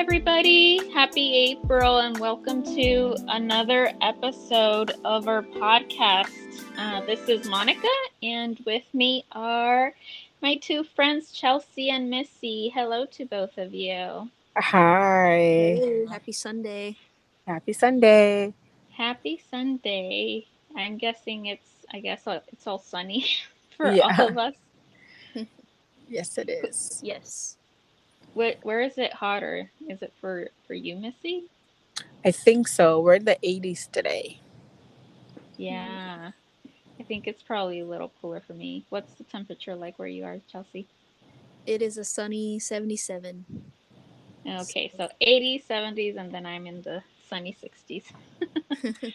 Hi, everybody. Happy April, and welcome to another episode of our podcast. Uh, this is Monica, and with me are my two friends, Chelsea and Missy. Hello to both of you. Hi. Hey, happy Sunday. Happy Sunday. Happy Sunday. I'm guessing it's, I guess uh, it's all sunny for Yeah. all of us. Yes, it is. Yes. Where, where is it hotter? Is it for, for you, Missy? I think so. We're in the 80s today. Yeah. I think it's probably a little cooler for me. What's the temperature like where you are, Chelsea? It is a sunny 77. Okay, so 80s, 70s, and then I'm in the sunny 60s.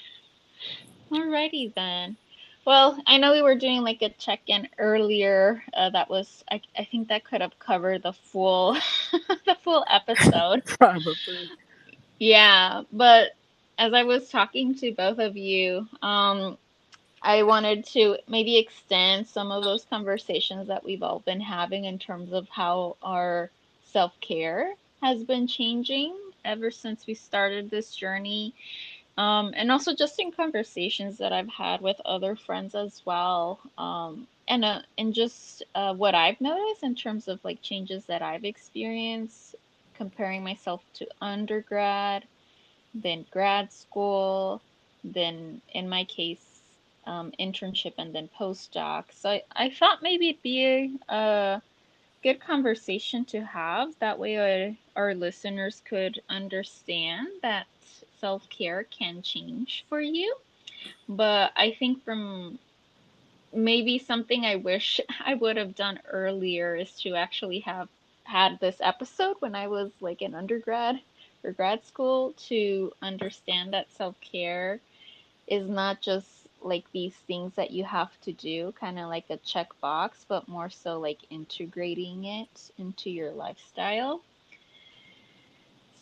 Alrighty then. Well, I know we were doing like a check-in earlier. Uh, that was, I, I think that could have covered the full, the full episode. Probably. Yeah, but as I was talking to both of you, um, I wanted to maybe extend some of those conversations that we've all been having in terms of how our self care has been changing ever since we started this journey. Um, and also just in conversations that I've had with other friends as well. Um, and, uh, and just uh, what I've noticed in terms of like changes that I've experienced comparing myself to undergrad, then grad school, then in my case, um, internship, and then postdoc. So I, I thought maybe it'd be a, a good conversation to have. That way, our, our listeners could understand that self care can change for you. But I think from maybe something I wish I would have done earlier is to actually have had this episode when I was like in undergrad or grad school to understand that self care is not just like these things that you have to do, kind of like a checkbox, but more so like integrating it into your lifestyle.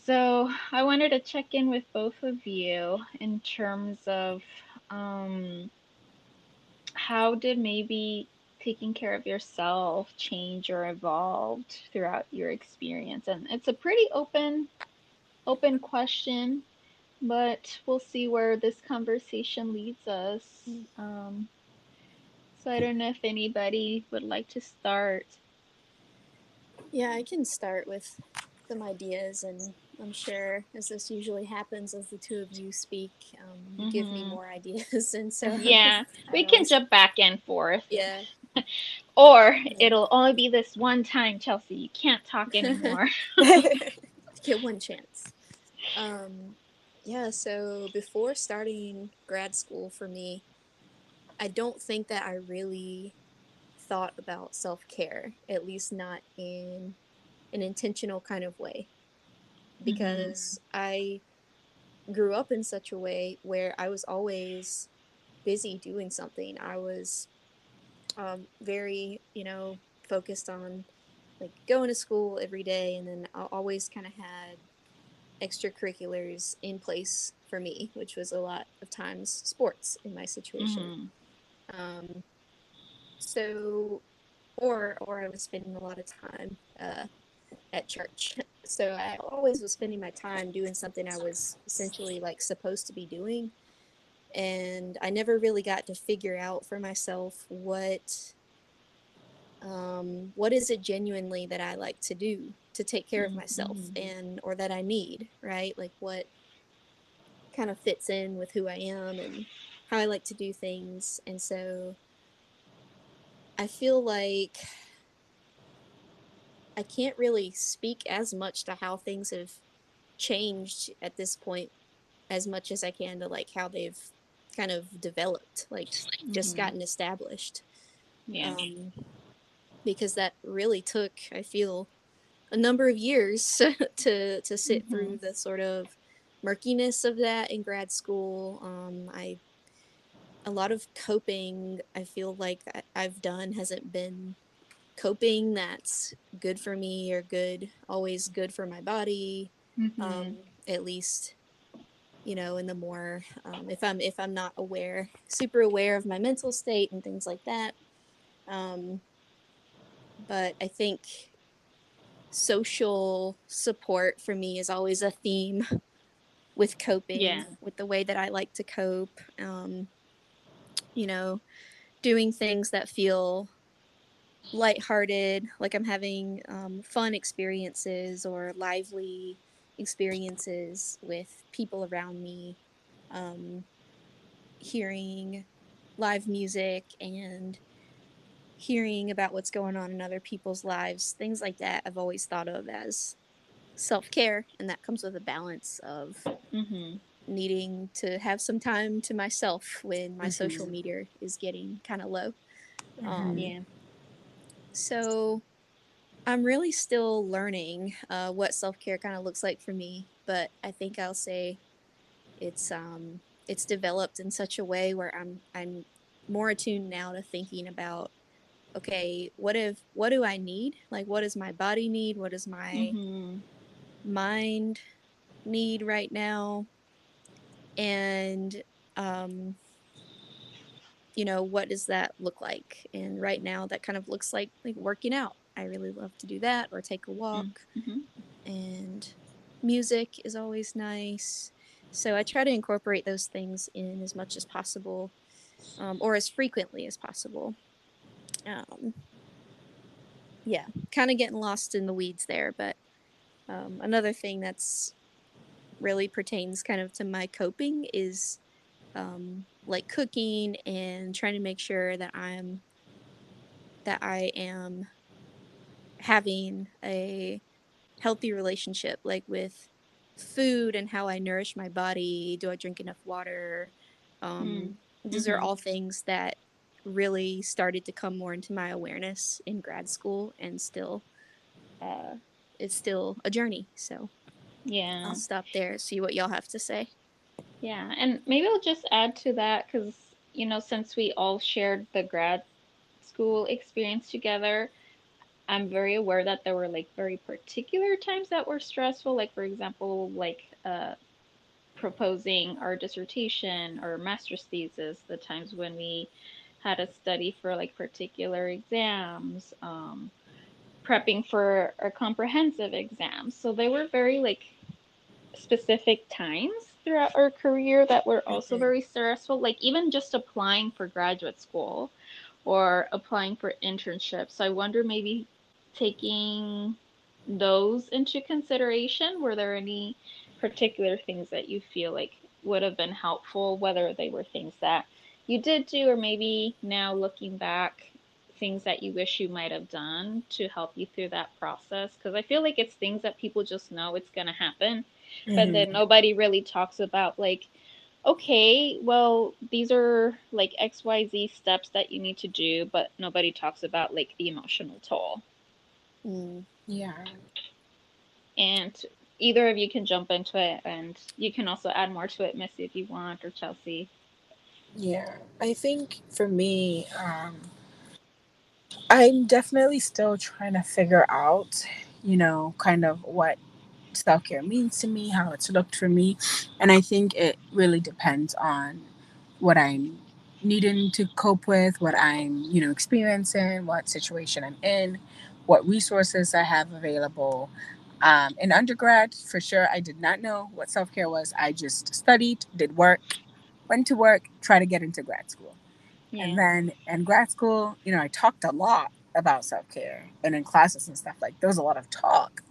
So I wanted to check in with both of you in terms of um, how did maybe taking care of yourself change or evolved throughout your experience? And it's a pretty open open question, but we'll see where this conversation leads us. Um, so I don't know if anybody would like to start. Yeah, I can start with some ideas, and I'm sure, as this usually happens, as the two of you speak, um, you give me Mhm. more ideas, and so Yeah, we can jump back and forth. Yeah, Or it'll only be this one time, Chelsea. You can't talk anymore. get one chance. Um, yeah, so before starting grad school for me, I don't think that I really thought about self care, at least not in an intentional kind of way. Because I grew up in such a way where I was always busy doing something. I was um, very, you know, focused on like going to school every day, and then I always kind of had extracurriculars in place for me, which was a lot of times sports in my situation. Mhm. Um, so, or or I was spending a lot of time uh, at church. So I always was spending my time doing something I was essentially like supposed to be doing, and I never really got to figure out for myself what um, what is it genuinely that I like to do to take care of myself Mhm. and or that I need, right? Like what kind of fits in with who I am and how I like to do things. And so I feel like I can't really speak as much to how things have changed at this point as much as I can to like how they've kind of developed, like just Mhm. gotten established. Yeah. Um, because that really took, I feel, a number of years to to sit through the sort of murkiness of that in grad school. Um, I a lot of coping I feel like I've done hasn't been coping that's good for me or good always good for my body Mhm. um, at least you know in the more um, if i'm if i'm not aware super aware of my mental state and things like that um, but i think social support for me is always a theme with coping, Yeah. with the way that I like to cope. Um, you know, doing things that feel lighthearted, like I'm having um, fun experiences or lively experiences with people around me, um, hearing live music and hearing about what's going on in other people's lives, things like that, I've always thought of as self care, and that comes with a balance of Mm-hmm. needing to have some time to myself when my social Mhm. media is getting kind of low. Mhm. Um, Yeah. So I'm really still learning uh, what self care kind of looks like for me, but I think I'll say it's um, it's developed in such a way where I'm I'm more attuned now to thinking about okay, what if what do I need? Like, what does my body need? What does my Mm-hmm. mind need right now? And um, you know, what does that look like? And right now, that kind of looks like like working out. I really love to do that, or take a walk. Mm-hmm. And music is always nice. So I try to incorporate those things in as much as possible, um, or as frequently as possible. Um, yeah, kind of getting lost in the weeds there, but um, another thing that's really pertains kind of to my coping is um, like cooking and trying to make sure that I'm that I am having a healthy relationship like with food and how I nourish my body. Do I drink enough water? Um, These are Mhm. all things that really started to come more into my awareness in grad school and still uh, it's still a journey. So Yeah. I'll stop there, see what y'all have to say. Yeah, and maybe I'll just add to that because, you know, since we all shared the grad school experience together, I'm very aware that there were like very particular times that were stressful. Like, for example, like uh, proposing our dissertation or master's thesis, the times when we had to study for like particular exams, um, prepping for our comprehensive exams. So they were very like specific times throughout our career that were also very stressful like even just applying for graduate school or applying for internships. So i wonder maybe taking those into consideration. Were there any particular things that you feel like would have been helpful whether they were things that you did do or maybe now looking back things that you wish you might have done to help you through that process? Because i feel like it's things that people just know it's going to happen but Mhm. then nobody really talks about like okay well these are like xyz steps that you need to do but nobody talks about like the emotional toll Mm. Yeah. and either of you can jump into it and you can also add more to it missy if you want or chelsea Yeah. I think for me, um, I'm definitely still trying to figure out, you know, kind of what self care means to me, how it's looked for me. And I think it really depends on what I'm needing to cope with, what I'm, you know, experiencing, what situation I'm in, what resources I have available. Um, in undergrad, for sure, I did not know what self care was. I just studied, did work, went to work, tried to get into grad school. yeah And then in grad school, you know, I talked a lot about self care. And in classes and stuff, like there was a lot of talk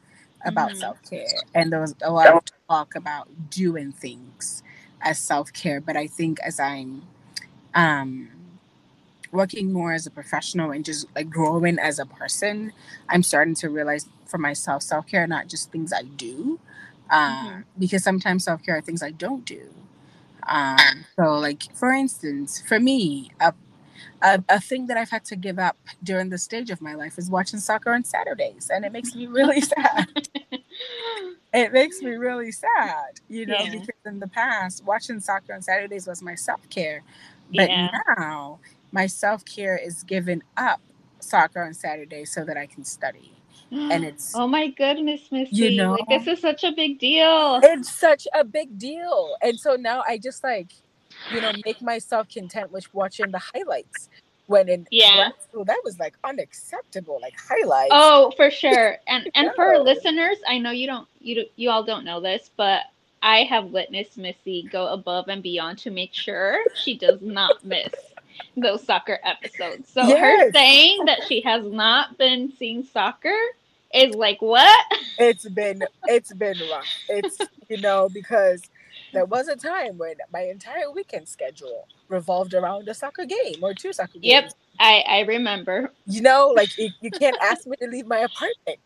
about Mhm. self care. And there was a lot of talk about doing things as self care. But I think as I'm um, working more as a professional and just like growing as a person, I'm starting to realize for myself self care, not just things I do. Uh, Mhm. Because sometimes self care are things I don't do. Um, so, like for instance, for me, a, a a thing that I've had to give up during the stage of my life is watching soccer on Saturdays, and it makes me really sad. It makes me really sad, you know, Yeah. because in the past, watching soccer on Saturdays was my self care, but Yeah. now my self care is giving up soccer on Saturdays so that I can study, and it's oh my goodness missy you know- like this is such a big deal it's such a big deal. And so now I just like, you know, make myself content with watching the highlights when in Yeah. school that was like unacceptable, like highlights. Oh, for sure. And and for No. listeners, I know you don't you don't- you all don't know this, but I have witnessed Missy go above and beyond to make sure she does not miss those soccer episodes. So her saying that she has not been seeing soccer is like what? it's been it's been rough. It's you know because there was a time when my entire weekend schedule revolved around a soccer game or two soccer games. Yep. I I remember. You know, like you, you can't ask me to leave my apartment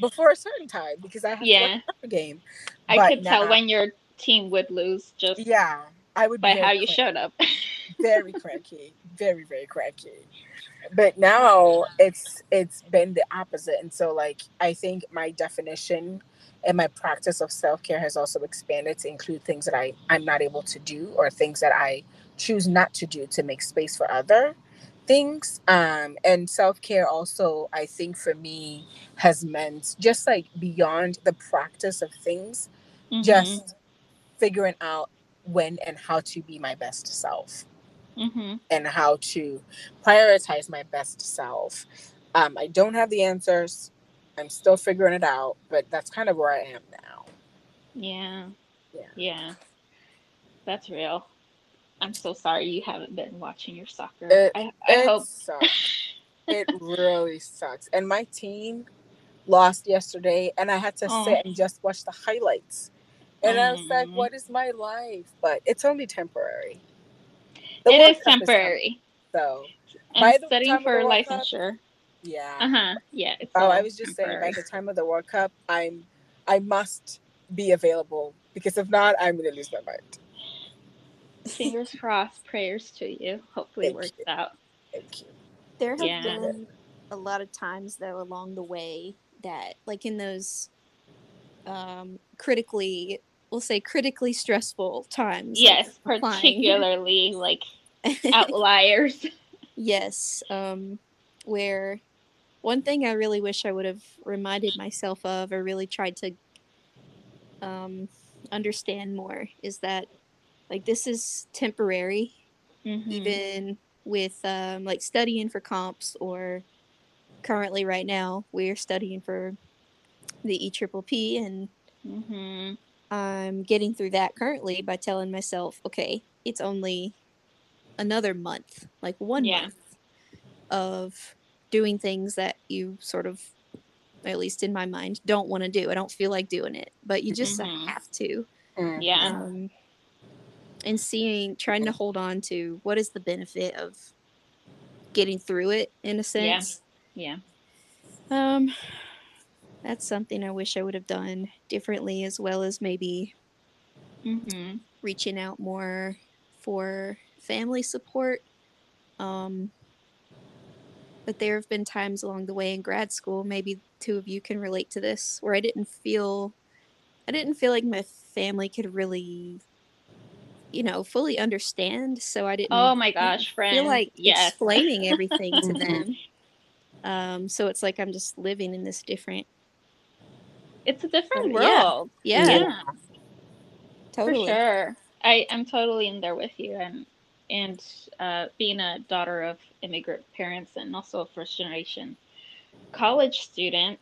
before a certain time because I have Yeah. a soccer game. I But could tell when your team would lose just Yeah, I would by how you cranky, showed up. very cranky, very very cranky. But now it's it's been the opposite, and so like I think my definition and my practice of self care has also expanded to include things that I I'm not able to do or things that I choose not to do to make space for other things. Um, and self care also I think for me has meant just like beyond the practice of things, Mhm. just figuring out when and how to be my best self Mhm. and how to prioritize my best self. Um, I don't have the answers. I'm still figuring it out, but that's kind of where I am now. Yeah. Yeah. Yeah. That's real. I'm so sorry you haven't been watching your soccer. It- I, I it hope sucks. it really sucks. And my team lost yesterday, and I had to Oh. sit and just watch the highlights. And I was like, Mm. "What is my life?" But it's only temporary. The it World is temporary. so And By the studying for World Cup, licensure. Yeah. Uh huh. Yeah. Oh, I was just saying, temporary. by the time of the World Cup, I'm, I must be available because if not, I'm gonna lose my mind. Fingers crossed. Prayers to you. Hopefully, it works you. out. Thank you. There have Yeah. been a lot of times though along the way that like in those um critically we'll say critically stressful times. Yes, applying. particularly like outliers. yes. Um where one thing I really wish I would have reminded myself of or really tried to um understand more is that like this is temporary Mhm. even with um, like studying for comps or currently right now we're studying for the E Triple P and Mhm. I'm getting through that currently by telling myself, okay, it's only another month, like one Yeah. month of doing things that you sort of, at least in my mind, don't want to do. I don't feel like doing it, but you just Mhm. have to. Mm. Yeah. Um, and seeing, trying to hold on to what is the benefit of getting through it in a sense. Yeah. Um, that's something I wish I would have done differently, as well as maybe Mhm. reaching out more for family support. Um, but there have been times along the way in grad school, maybe two of you can relate to this, where I didn't feel, I didn't feel like my family could really, you know, fully understand. So I didn't. Oh my gosh, friend. feel like yes. explaining everything to them. Um, so it's like I'm just living in this different. It's a different So, yeah. world. Yeah, Yeah. totally. For sure. I am totally in there with you and and uh, being a daughter of immigrant parents and also a first generation college student,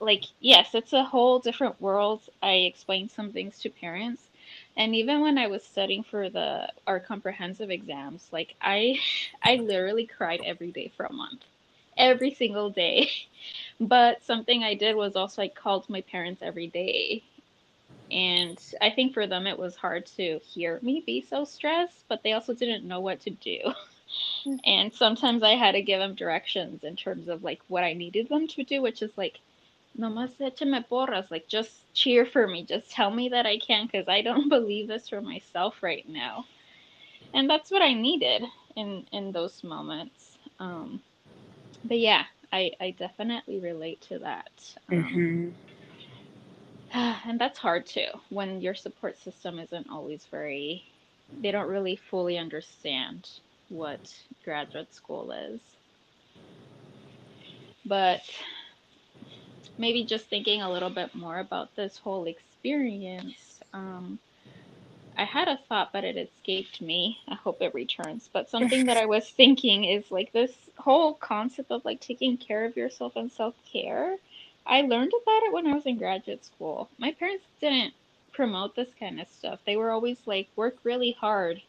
like yes, it's a whole different world. I explained some things to parents. And even when I was studying for the our comprehensive exams, like I I literally cried every day for a month. Every single day. But something I did was also I called my parents every day and I think for them it was hard to hear me be so stressed, but they also didn't know what to do. Mm. And sometimes I had to give them directions in terms of like what I needed them to do, which is like, nomás échame porras, like just cheer for me, just tell me that I can, because I don't believe this for myself right now. And that's what I needed in in those moments. Um, but yeah, I I definitely relate to that. Um, Mhm. and that's hard too when your support system isn't always very they don't really fully understand what graduate school is but maybe just thinking a little bit more about this whole experience um, I had a thought, but it escaped me. I hope it returns. But something that I was thinking is like this whole concept of like taking care of yourself and self care. I learned about it when I was in graduate school. My parents didn't promote this kind of stuff. They were always like, work really hard.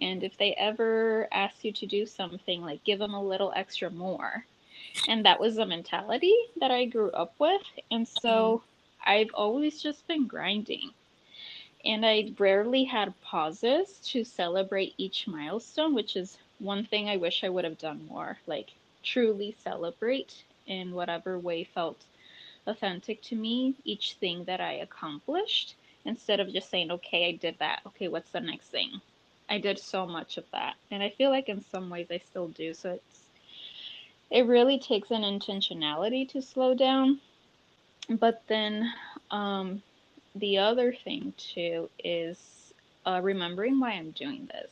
And if they ever asked you to do something, like give them a little extra more. And that was the mentality that I grew up with. And so mm-hmm. I've always just been grinding and I rarely had pauses to celebrate each milestone, which is one thing I wish I would have done more. Like, truly celebrate in whatever way felt authentic to me each thing that I accomplished instead of just saying, okay, I did that. Okay, what's the next thing? I did so much of that. And I feel like in some ways I still do. So it's, it really takes an intentionality to slow down. But then, um, the other thing too is uh, remembering why I'm doing this.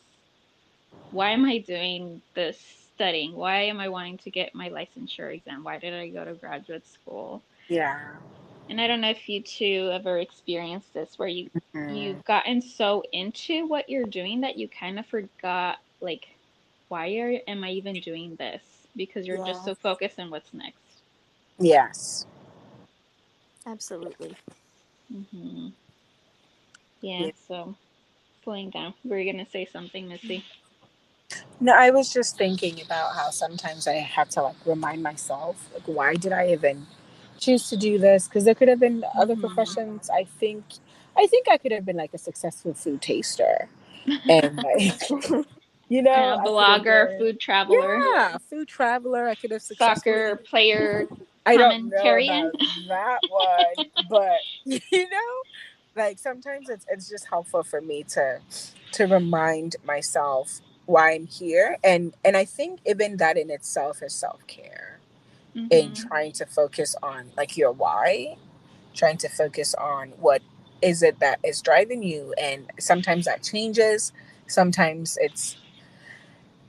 Why am I doing this studying? Why am I wanting to get my licensure exam? Why did I go to graduate school? Yeah. And I don't know if you two ever experienced this where you Mhm. you've gotten so into what you're doing that you kind of forgot like why are, am I even doing this? Because you're just so focused on what's next. Yes. Absolutely. Mm-hmm. Yeah, Yeah. so slowing down. Were you gonna say something, Missy? No, I was just thinking about how sometimes I have to like remind myself, like, why did I even choose to do this? Because there could have been other Mhm. professions. I think, I think I could have been like a successful food taster, and like, you know, a blogger, been- food traveler, yeah, food traveler. I could have soccer player. I don't know that one, but you know, like sometimes it's it's just helpful for me to to remind myself why I'm here, and and I think even that in itself is self care in Mhm. trying to focus on like your why, trying to focus on what is it that is driving you, and sometimes that changes, sometimes it's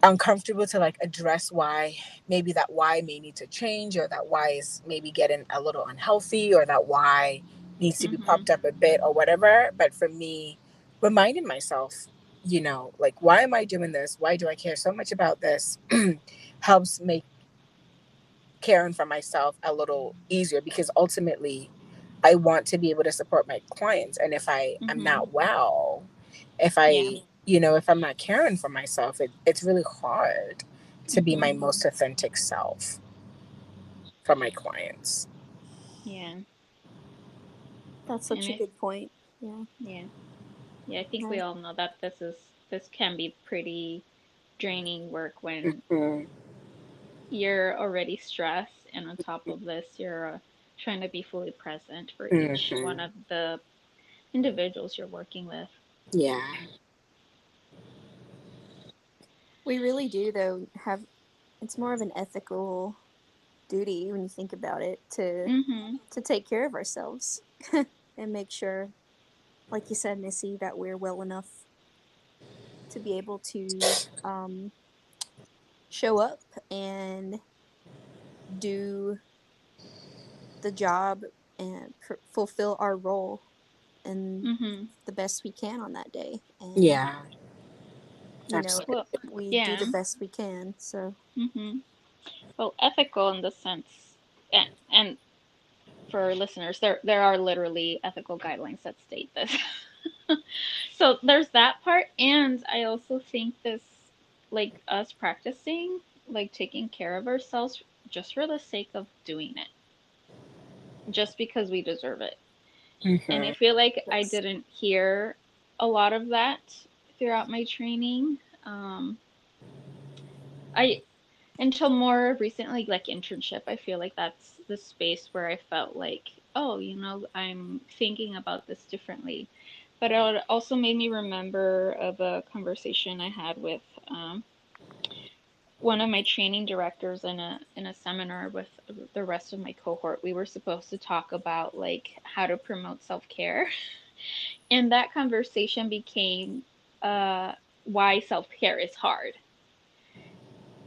uncomfortable to like address why maybe that why may need to change or that why is maybe getting a little unhealthy or that why needs to be Mhm. popped up a bit or whatever but for me reminding myself you know like why am i doing this why do i care so much about this helps make caring for myself a little easier because ultimately i want to be able to support my clients and if i am Mhm. not well if i Yeah. you know if i'm not caring for myself it, it's really hard to be my Mhm. most authentic self for my clients Yeah, That's such And a it- good point. Yeah. yeah, yeah. I think we all know that this is this can be pretty draining work when Mhm. You're already stressed, and on top of this, you're uh, trying to be fully present for each Mhm. one of the individuals you're working with. yeah We really do though have it's more of an ethical duty when you think about it to Mm-hmm. to take care of ourselves and make sure like you said Missy that we're well enough to be able to um, show up and do the job and pr- fulfill our role and Mm-hmm. the best we can on that day and yeah you know Well, we yeah. do the best we can so Mm-hmm. Well, ethical in the sense, and, and for listeners, there there are literally ethical guidelines that state this. so there's that part, and I also think this, like us practicing, like taking care of ourselves just for the sake of doing it, just because we deserve it. And I Mhm. feel like I didn't hear a lot of that throughout my training. Um, I until more recently, like internship, I feel like that's the space where I felt like, oh, you know, I'm thinking about this differently. But it also made me remember of a conversation I had with um, one of my training directors in a in a seminar with the rest of my cohort. We were supposed to talk about like how to promote self care, and that conversation became uh, why self care is hard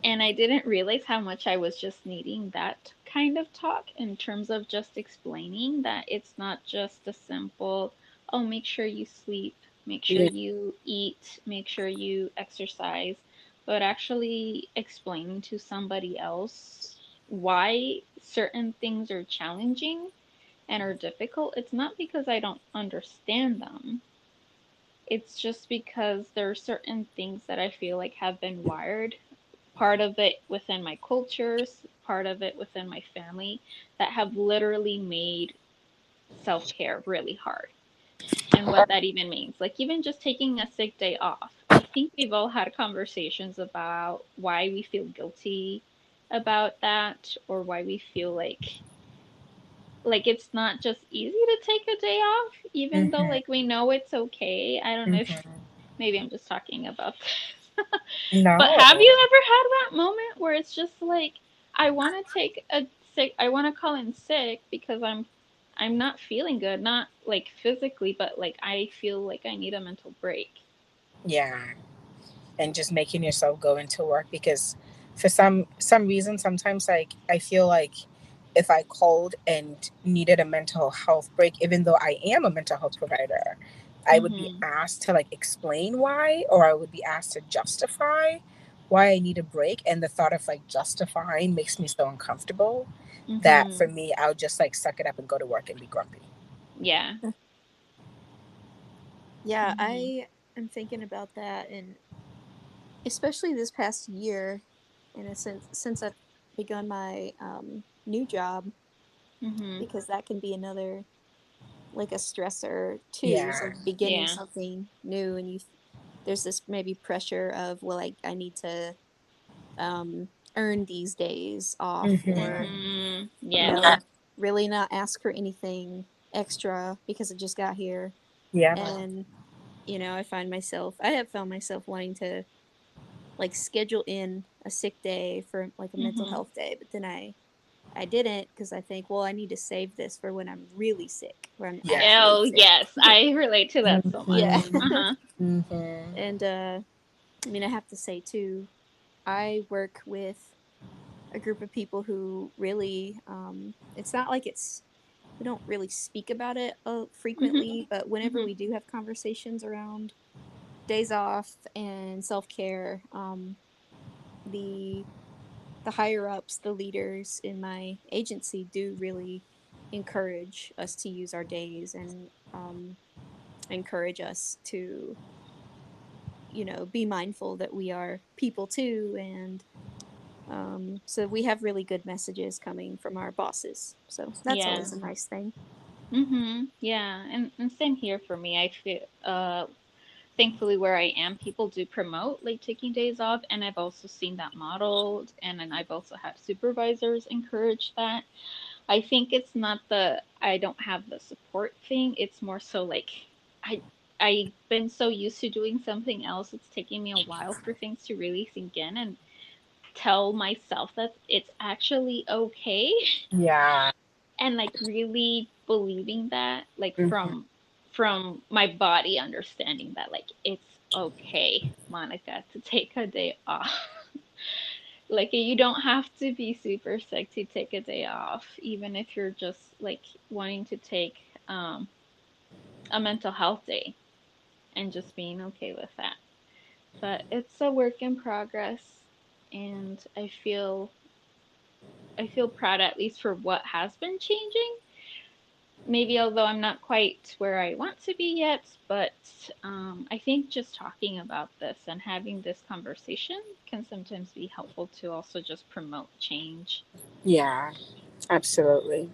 and I didn't realize how much I was just needing that kind of talk in terms of just explaining that it's not just a simple, oh, make sure you sleep make sure Yeah. you eat, make sure you exercise, but actually explaining to somebody else why certain things are challenging and are difficult, it's not because I don't understand them. It's just because there are certain things that I feel like have been wired, part of it within my cultures, part of it within my family, that have literally made self care really hard. And what that even means. Like, even just taking a sick day off. I think we've all had conversations about why we feel guilty about that or why we feel like like it's not just easy to take a day off even though Mhm. like we know it's okay i don't know if Mhm. maybe i'm just talking about No. but have you ever had that moment where it's just like i want to take a sick i want to call in sick because i'm i'm not feeling good not like physically but like i feel like i need a mental break Yeah. And just making yourself go into work because for some some reason sometimes like I feel like if I called and needed a mental health break, even though I am a mental health provider, I would be Mhm. asked to like explain why, or I would be asked to justify why I need a break. And the thought of like justifying makes me so uncomfortable that Mhm. for me, I would just like suck it up and go to work and be grumpy. yeah Yeah, Mhm. I am thinking about that, and especially this past year, in a sense, since I've begun my um, new job, hmm because that can be another like a stressor too. Yeah. like beginning Yeah. something new, and you there's this maybe pressure of well, I I need to um, earn these days off, Mhm. or you yeah know, really not ask for anything extra because I just got here. Yeah. and you know i find myself i have found myself wanting to like schedule in a sick day for like a mental Mhm. health day but then i i didn't because i think well i need to save this for when i'm really sick where i'm Yeah. oh sick. yes i relate to that so much yeah uh-huh. Mhm. and uh i mean i have to say too i work with a group of people who really um it's not like it's we don't really speak about it uh, frequently but whenever Mhm. we do have conversations around days off and self-care um, the the higher ups the leaders in my agency do really encourage us to use our days and um, encourage us to you know be mindful that we are people too and um, so we have really good messages coming from our bosses so that's Yeah. always a nice thing Mm-hmm. Yeah, and, and same here for me. I feel uh thankfully where I am, people do promote like taking days off, and I've also seen that modeled, and then I've also had supervisors encourage that. I think it's not the I don't have the support thing. It's more so like I I've been so used to doing something else. It's taking me a while for things to really sink in and tell myself that it's actually okay Yeah. and like really believing that like Mhm. from from my body understanding that like it's okay monica to take a day off like you don't have to be super sick to take a day off even if you're just like wanting to take um a mental health day and just being okay with that but it's a work in progress and i feel i feel proud at least for what has been changing maybe although I'm not quite where I want to be yet, but um, I think just talking about this and having this conversation can sometimes be helpful to also just promote change. Yeah. Absolutely.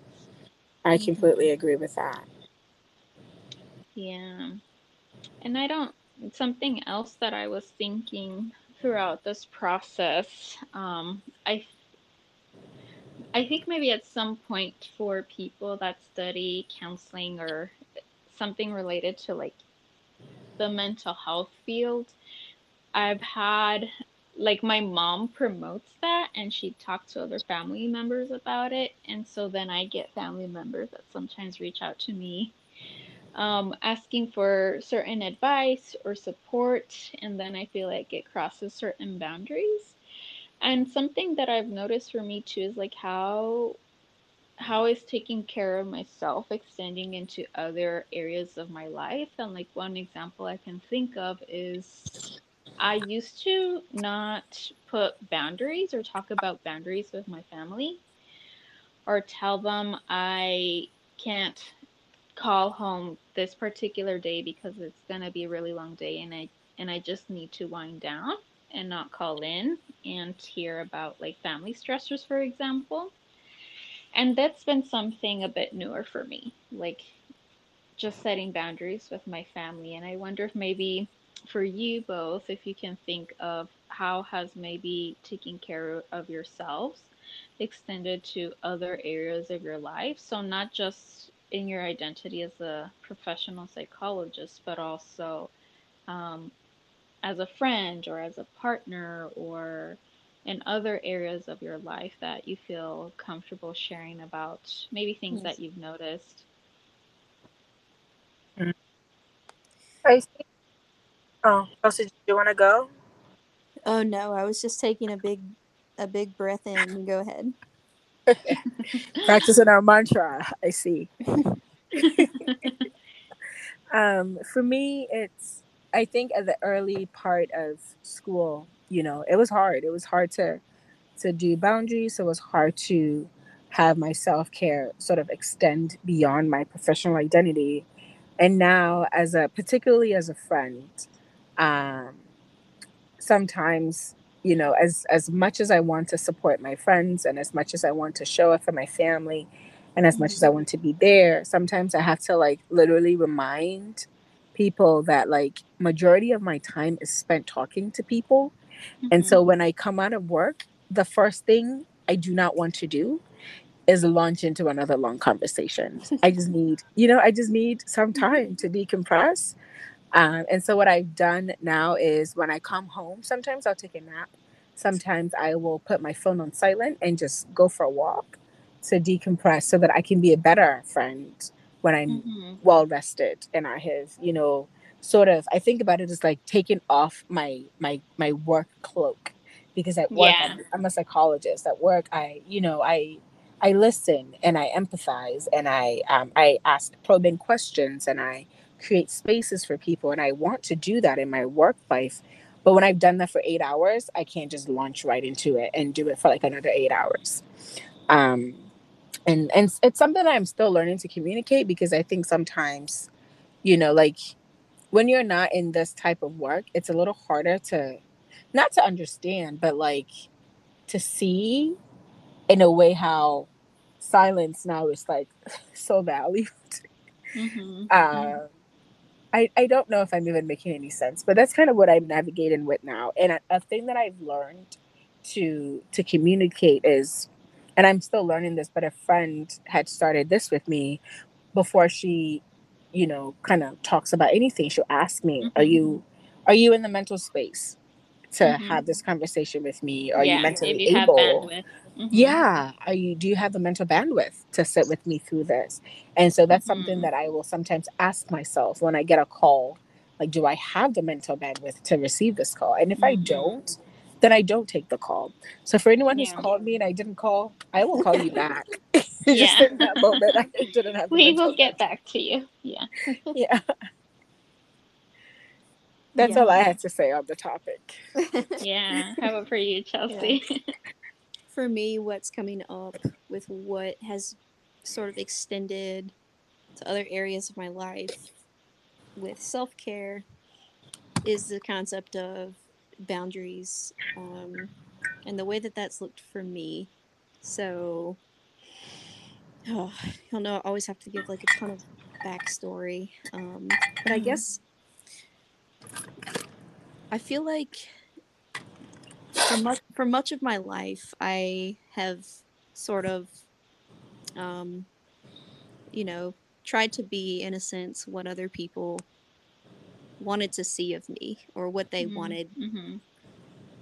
I Mhm. completely agree with that. Yeah. And I don't, something else that I was thinking throughout this process, um, I I think maybe at some point for people that study counseling or something related to like the mental health field, I've had like my mom promotes that and she talked to other family members about it. And so then I get family members that sometimes reach out to me um, asking for certain advice or support and then I feel like it crosses certain boundaries and something that I've noticed for me too is like how how is taking care of myself extending into other areas of my life? And like one example I can think of is I used to not put boundaries or talk about boundaries with my family or tell them I can't call home this particular day because it's going to be a really long day and I and I just need to wind down and not call in and hear about like family stressors for example. And that's been something a bit newer for me like just setting boundaries with my family. And i wonder if maybe for you both if you can think of how has maybe taking care of yourselves extended to other areas of your life. So not just in your identity as a professional psychologist but also um, as a friend or as a partner or in other areas of your life that you feel comfortable sharing about maybe things Yes. that you've noticed. I see. Oh, Chelsea, do you want to go? Oh no, I was just taking a big a big breath in. Go ahead. Practicing our mantra. I see. Um, for me, it's I think at the early part of school, you know, it was hard. It was hard to to do boundaries. So It was hard to have my self care sort of extend beyond my professional identity. And now, as a particularly as a friend, um, sometimes you know, as as much as I want to support my friends and as much as I want to show up for my family, and as much as I want to be there, sometimes I have to like literally remind people that like majority of my time is spent talking to people. And Mhm. so when I come out of work, the first thing I do not want to do is launch into another long conversation. I just need, you know, I just need some time to decompress. Um, and so what I've done now is when I come home, sometimes I'll take a nap. Sometimes I will put my phone on silent and just go for a walk to decompress so that I can be a better friend when I'm Mhm. well rested and I have, you know, sort of I think about it as like taking off my my my work cloak because at work Yeah. I'm, I'm a psychologist. At work I, you know, I I listen and I empathize and I um, I ask probing questions and I create spaces for people and I want to do that in my work life. But when I've done that for eight hours, I can't just launch right into it and do it for like another eight hours. Um, and and it's- something I'm still learning to communicate because I think sometimes, you know, like when you're not in this type of work, it's a little harder to not to understand, but like to see in a way how silence now is like so valued. Mhm. Mhm. Uh, I, I don't know if I'm even making any sense, but that's kind of what I'm navigating with now. And a, a thing that I've learned to to communicate is, and I'm still learning this, but a friend had started this with me before she, you know, kind of talks about anything. She'll ask me, "Are Mhm. you are you in the mental space to Mhm. have this conversation with me? Are you Yeah, if mentally you able?" bandwidth. Mhm. yeah are you do you have the mental bandwidth to sit with me through this and so that's something Mhm. that i will sometimes ask myself when i get a call like do i have the mental bandwidth to receive this call and if i Mhm. don't then i don't take the call so for anyone who's Yeah. called me and i didn't call i will call you back just Yeah. in that moment i didn't have the We will get back to you. Yeah. yeah that's all i had to say on the topic Yeah. How about for you, Chelsea? For me, what's coming up with what has sort of extended to other areas of my life with self care is the concept of boundaries um, and the way that that's looked for me. So, oh, you'll know I always have to give like a ton of backstory. Um, but I Mhm. guess I feel like for much for much of my life, I have sort of, um, you know, tried to be in a sense what other people wanted to see of me or what they wanted Mm-hmm.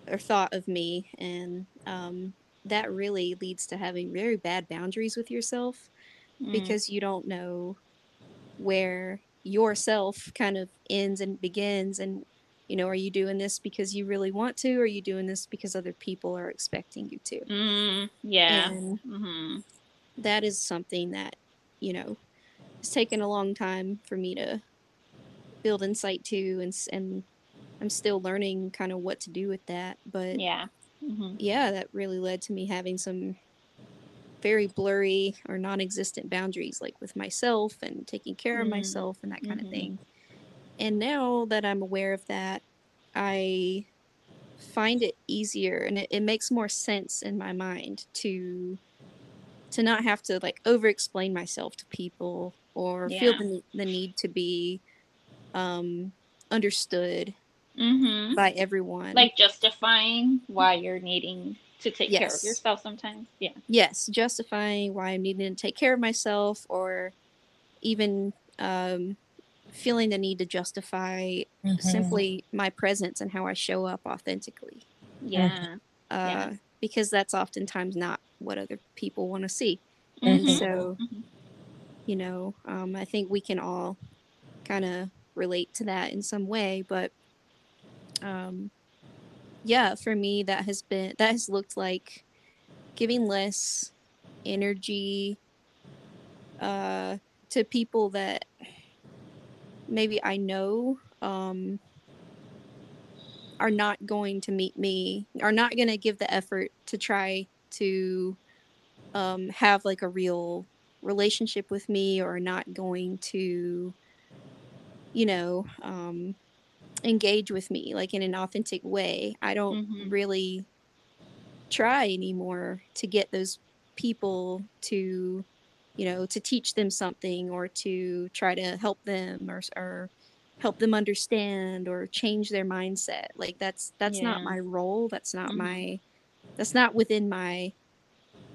or thought of me, and um, that really leads to having very bad boundaries with yourself Mm. because you don't know where yourself kind of ends and begins and you know are you doing this because you really want to or are you doing this because other people are expecting you to Mm, yeah. Mm-hmm. that is something that you know it's taken a long time for me to build insight to and and I'm still learning kind of what to do with that but Yeah. hmm yeah that really led to me having some very blurry or non-existent boundaries like with myself and taking care of Mm. myself and that kind of Mhm. thing and now that I'm aware of that I find it easier and it, it makes more sense in my mind to to not have to like over explain myself to people or feel the, the need to be um understood hmm by everyone Like justifying why you're needing to take care of yourself sometimes. Yeah. yes justifying why i'm needing to take care of myself or even um feeling the need to justify Mhm. simply my presence and how i show up authentically Yeah. uh, Yeah. because that's oftentimes not what other people want to see. Mhm. Mhm. So, Mhm. you know, um, I think we can all kind of relate to that in some way. But um, yeah, for me, that has been that has looked like giving less energy uh, to people that maybe I know um, are not going to meet me, are not going to give the effort to try to um, have like a real relationship with me, or not going to, you know, um, engage with me like in an authentic way. I don't Mhm. really try anymore to get those people to you know to teach them something or to try to help them or or help them understand or change their mindset like that's that's not my role that's not Mhm. my that's not within my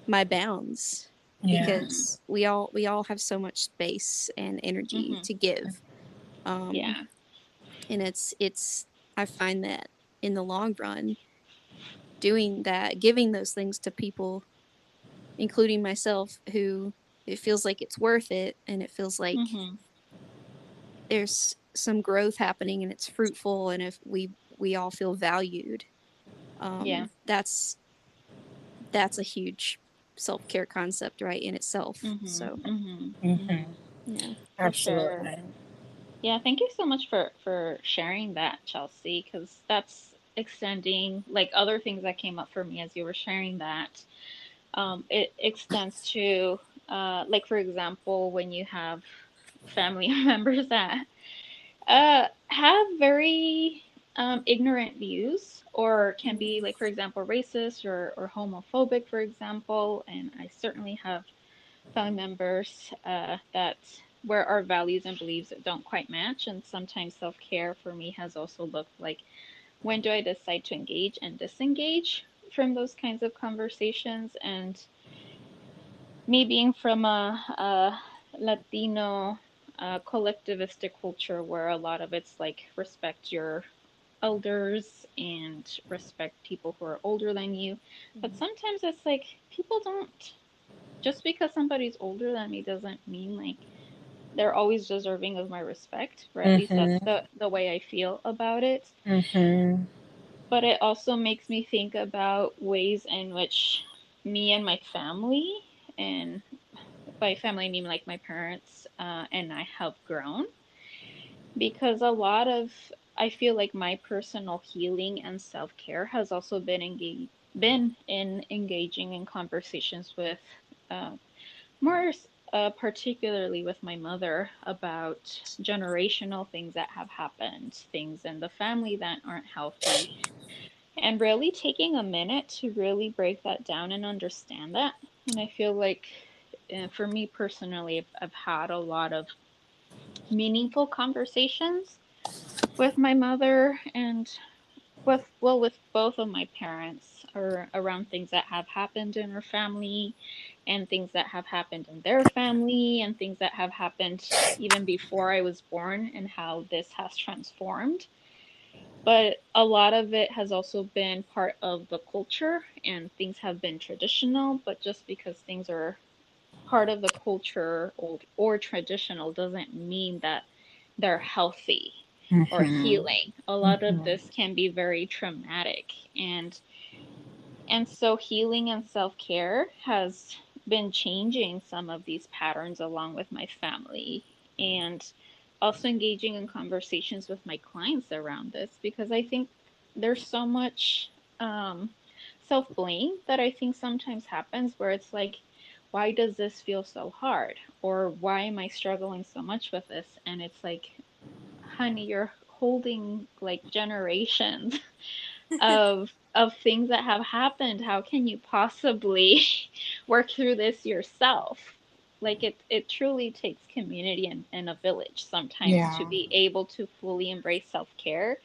my bounds Yeah. because we all we all have so much space and energy Mhm. to give um Yeah. And it's it's i find that in the long run doing that giving those things to people including myself who it feels like it's worth it and it feels like Mhm. there's some growth happening and it's fruitful and if we we all feel valued um Yeah. that's that's a huge self-care concept right in itself Mhm. so Mhm. Mhm. yeah Absolutely. Yeah, thank you so much for for sharing that, Chelsea, because that's extending like other things that came up for me as you were sharing that. Um, it extends to uh, like for example, when you have family members that uh, have very um, ignorant views or can be like for example racist or, or homophobic for example and i certainly have family members uh, that where our values and beliefs don't quite match and sometimes self-care for me has also looked like when do i decide to engage and disengage from those kinds of conversations? And me being from a, a latino uh, collectivistic culture where a lot of it's like respect your elders and respect people who are older than you. But sometimes it's like people don't just because somebody's older than me doesn't mean like they're always deserving of my respect, or at least that's Mhm. the the way I feel about it. Mhm. But it also makes me think about ways in which me and my family, and by family I mean like my parents uh, and I have grown, because a lot of I feel like my personal healing and self care has also been engaged been in engaging in conversations with uh, more uh, particularly with my mother about generational things that have happened, things in the family that aren't healthy, and really taking a minute to really break that down and understand that. And I feel like uh, for me personally, I've had a lot of meaningful conversations with my mother and with well with both of my parents or around things that have happened in our family and things that have happened in their family and things that have happened even before I was born and how this has transformed. But a lot of it has also been part of the culture and things have been traditional, but just because things are part of the culture or, or traditional doesn't mean that they're healthy or Mhm. healing. A lot of Mhm. this can be very traumatic and and so healing and self-care has been changing some of these patterns along with my family and also engaging in conversations with my clients around this because I think there's so much um, self blame that I think sometimes happens where it's like, why does this feel so hard? Or why am I struggling so much with this? And it's like, honey, you're holding like generations of of things that have happened. How can you possibly work through this yourself? Like it it truly takes community and, and a village sometimes Yeah. to be able to fully embrace self-care.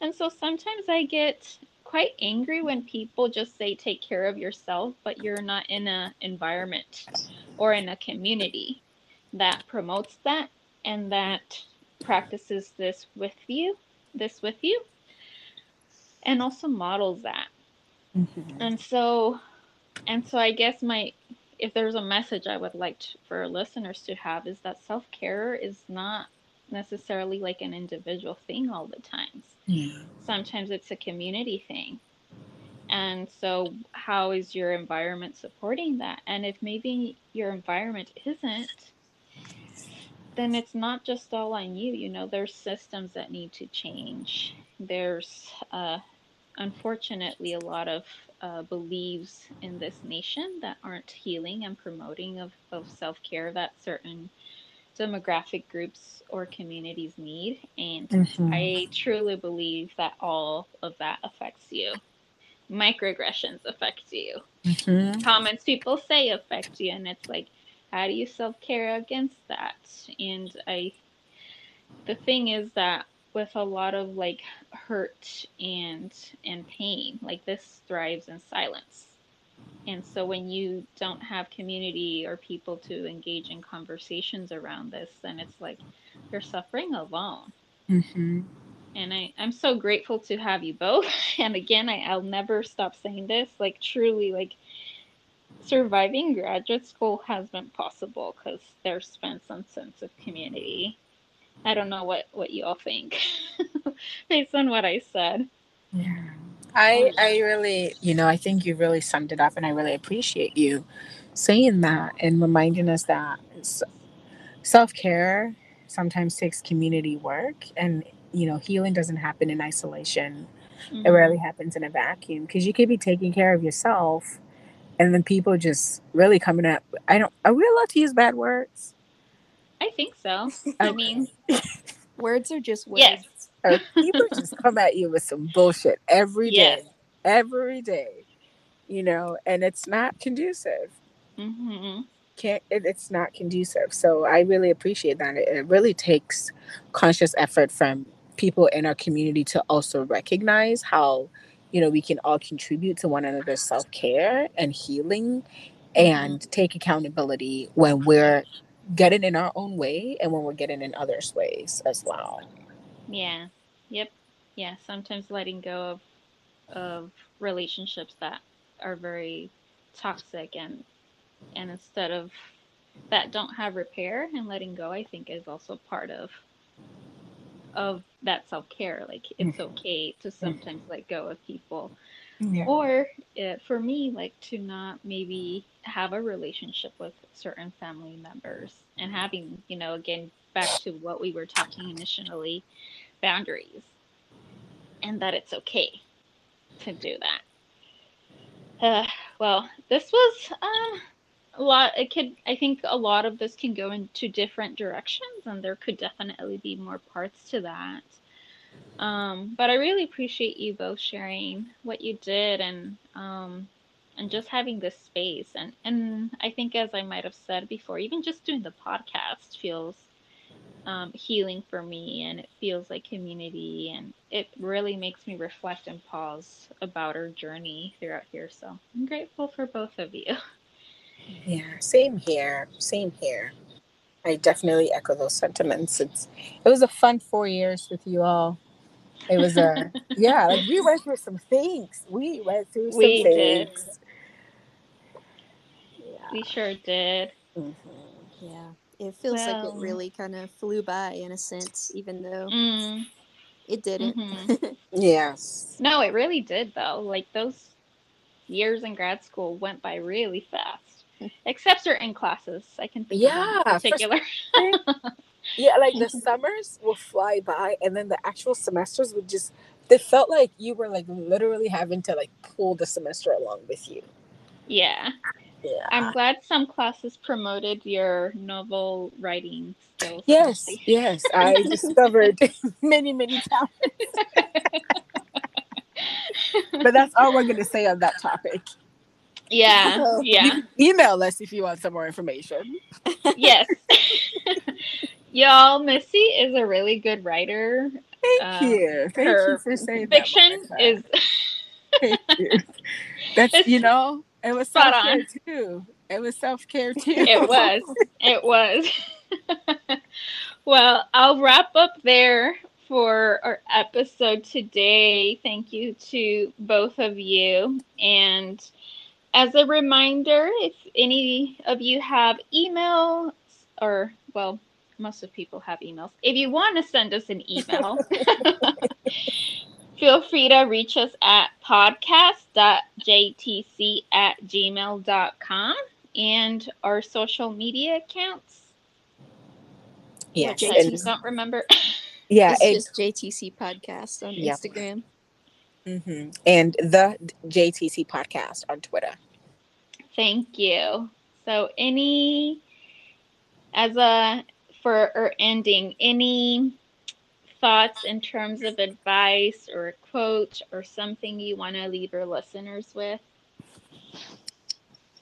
And so sometimes I get quite angry when people just say take care of yourself, but you're not in a environment or in a community that promotes that and that practices this with you, this with you, and also models that. Mhm. And so, and so I guess my, if there's a message I would like to, for listeners to have is that self care is not necessarily like an individual thing all the times. Yeah. Sometimes it's a community thing. And so, how is your environment supporting that? And if maybe your environment isn't, then it's not just all on you. You know, there's systems that need to change. There's, uh, unfortunately, a lot of uh, beliefs in this nation that aren't healing and promoting of, of self care that certain demographic groups or communities need. And Mhm. I truly believe that all of that affects you. Microaggressions affect you. Mhm. Comments people say affect you. And it's like, how do you self care against that? And I, the thing is that with a lot of like hurt and and pain, like this thrives in silence. And so when you don't have community or people to engage in conversations around this, then it's like you're suffering alone Mhm. and I, I'm so grateful to have you both. And again, I, I'll never stop saying this. Like truly, like surviving graduate school has been possible because there's been some sense of community. I don't know what what you all think based on what I said. Yeah. I I really, you know, I think you really summed it up and I really appreciate you saying that and reminding us that self-care sometimes takes community work and you know, healing doesn't happen in isolation. It mm-hmm. rarely happens in a vacuum because you could be taking care of yourself and then people just really coming up I don't are we allowed to use bad words? I think so. I mean, Words are just words. Yes. People just come at you with some bullshit every day, Yes. every day, you know, and it's not conducive. hmm Can't it, it's not conducive. So I really appreciate that. It, it really takes conscious effort from people in our community to also recognize how, you know, we can all contribute to one another's self care and healing, and take accountability when we're getting in our own way and when we're getting in others' ways as well. Yeah. Yep. Yeah. Sometimes letting go of of relationships that are very toxic and and instead of that don't have repair and letting go I think is also part of of that self-care like it's mm. okay to sometimes let go of people Yeah. or uh, for me like to not maybe have a relationship with certain family members and having you know again back to what we were talking initially boundaries and that it's okay to do that uh, well this was um, a lot it could i think a lot of this can go into different directions and there could definitely be more parts to that um, but I really appreciate you both sharing what you did and um, and just having this space and and I think as I might have said before, even just doing the podcast feels um, healing for me and it feels like community and it really makes me reflect and pause about our journey throughout here. So I'm grateful for both of you. Yeah, same here. Same here. I definitely echo those sentiments. It's it was a fun four years with you all. It was a yeah, like we went through some things. We went through some We did. Yeah. We sure did. Mhm. Yeah. It feels like it really kind of flew by in a sense, even though Mm, it didn't. Mhm. Yes. no, it really did though. Like those years in grad school went by really fast. except certain classes. I can think Yeah, of for one particular. Yeah, like the summers will fly by, and then the actual semesters would just. They felt like you were like literally having to like pull the semester along with you. yeah. Yeah. I'm glad some classes promoted your novel writing skills. Yes, yes, I discovered many, many talents. but that's all we're going to say on that topic. Yeah, Oh. yeah. Email us if you want some more information. yes. Y'all, Missy is a really good writer. Thank Um, you. Thank you for saying Fiction that. Is Thank you. That's It's you know, it was spot self care on. too. It was self care too. it was. It was. well, I'll wrap up there for our episode today. Thank you to both of you. And as a reminder, if any of you have emails or, well, most of people have emails. If you want to send us an email, feel free to reach us at podcast.jtc at gmail.com and our social media accounts, Yes. which I and- just don't remember. yeah, it's and, just JTC podcast on Yep. Instagram. mhm. and the JTC podcast on Twitter. Thank you. So, any, as a, for our ending, any thoughts in terms of advice or a quote or something you want to leave our listeners with?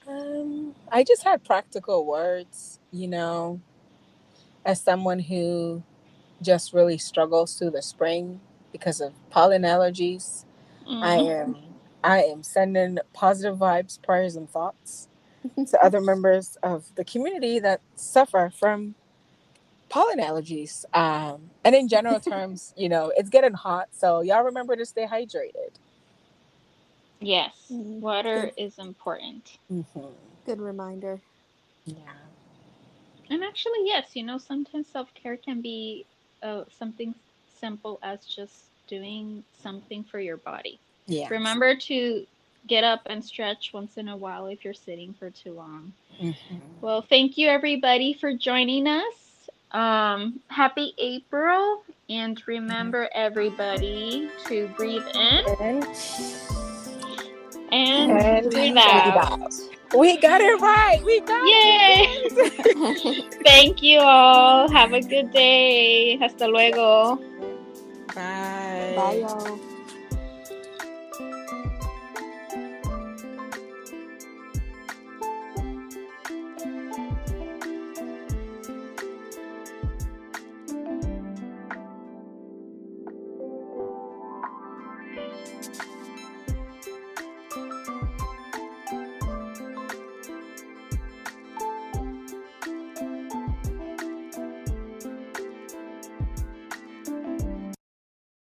Um, I just had practical words, you know, as someone who just really struggles through the spring because of pollen allergies. I Mm. am I am sending positive vibes, prayers, and thoughts to other members of the community that suffer from pollen allergies. Um, and in general terms, you know, it's getting hot, so y'all remember to stay hydrated. Yes, Mm, water is important. Mm-hmm. Good reminder. Yeah. And actually, yes, you know, sometimes self care can be uh, something simple as just doing something for your body. Yeah. Remember to get up and stretch once in a while if you're sitting for too long. Mhm. Well, thank you everybody for joining us. Um, happy April, and remember everybody to breathe in And, and, and breathe breathe out. out. We got it right. We got it. Yay! it. Thank you all. Have a good day. Hasta luego. Bye. Bye, y'all.